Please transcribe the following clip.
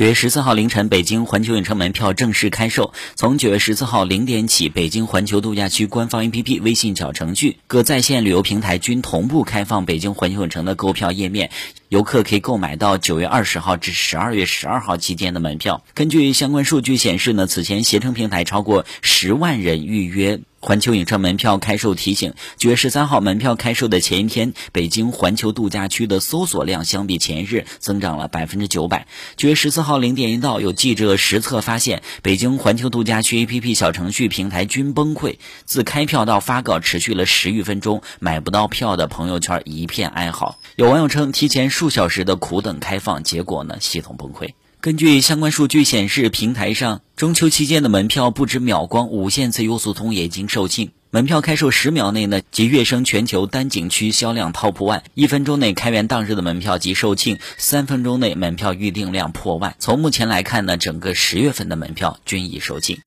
九月十四号凌晨，北京环球影城门票正式开售。从九月十四号零点起，北京环球度假区官方 APP、微信小程序、各在线旅游平台均同步开放北京环球影城的购票页面，游客可以购买到九月二十号至十二月十二号期间的门票。根据相关数据显示呢，此前携程平台超过十万人预约。环球影城门票开售提醒：九月十三号门票开售的前一天，北京环球度假区的搜索量相比前日增长了百分之九百。九月十四号零点一到，有记者实测发现，北京环球度假区 APP 小程序平台均崩溃。自开票到发稿持续了十余分钟，买不到票的朋友圈一片哀嚎。有网友称，提前数小时的苦等开放，结果呢，系统崩溃。根据相关数据显示，平台上中秋期间的门票不止秒光，无限次优速通也已经售罄。门票开售十秒内呢，即跃升全球单景区销量 TOP ONE。一分钟内开园当日的门票即售罄，三分钟内门票预订量破万。从目前来看呢，整个十月份的门票均已售罄。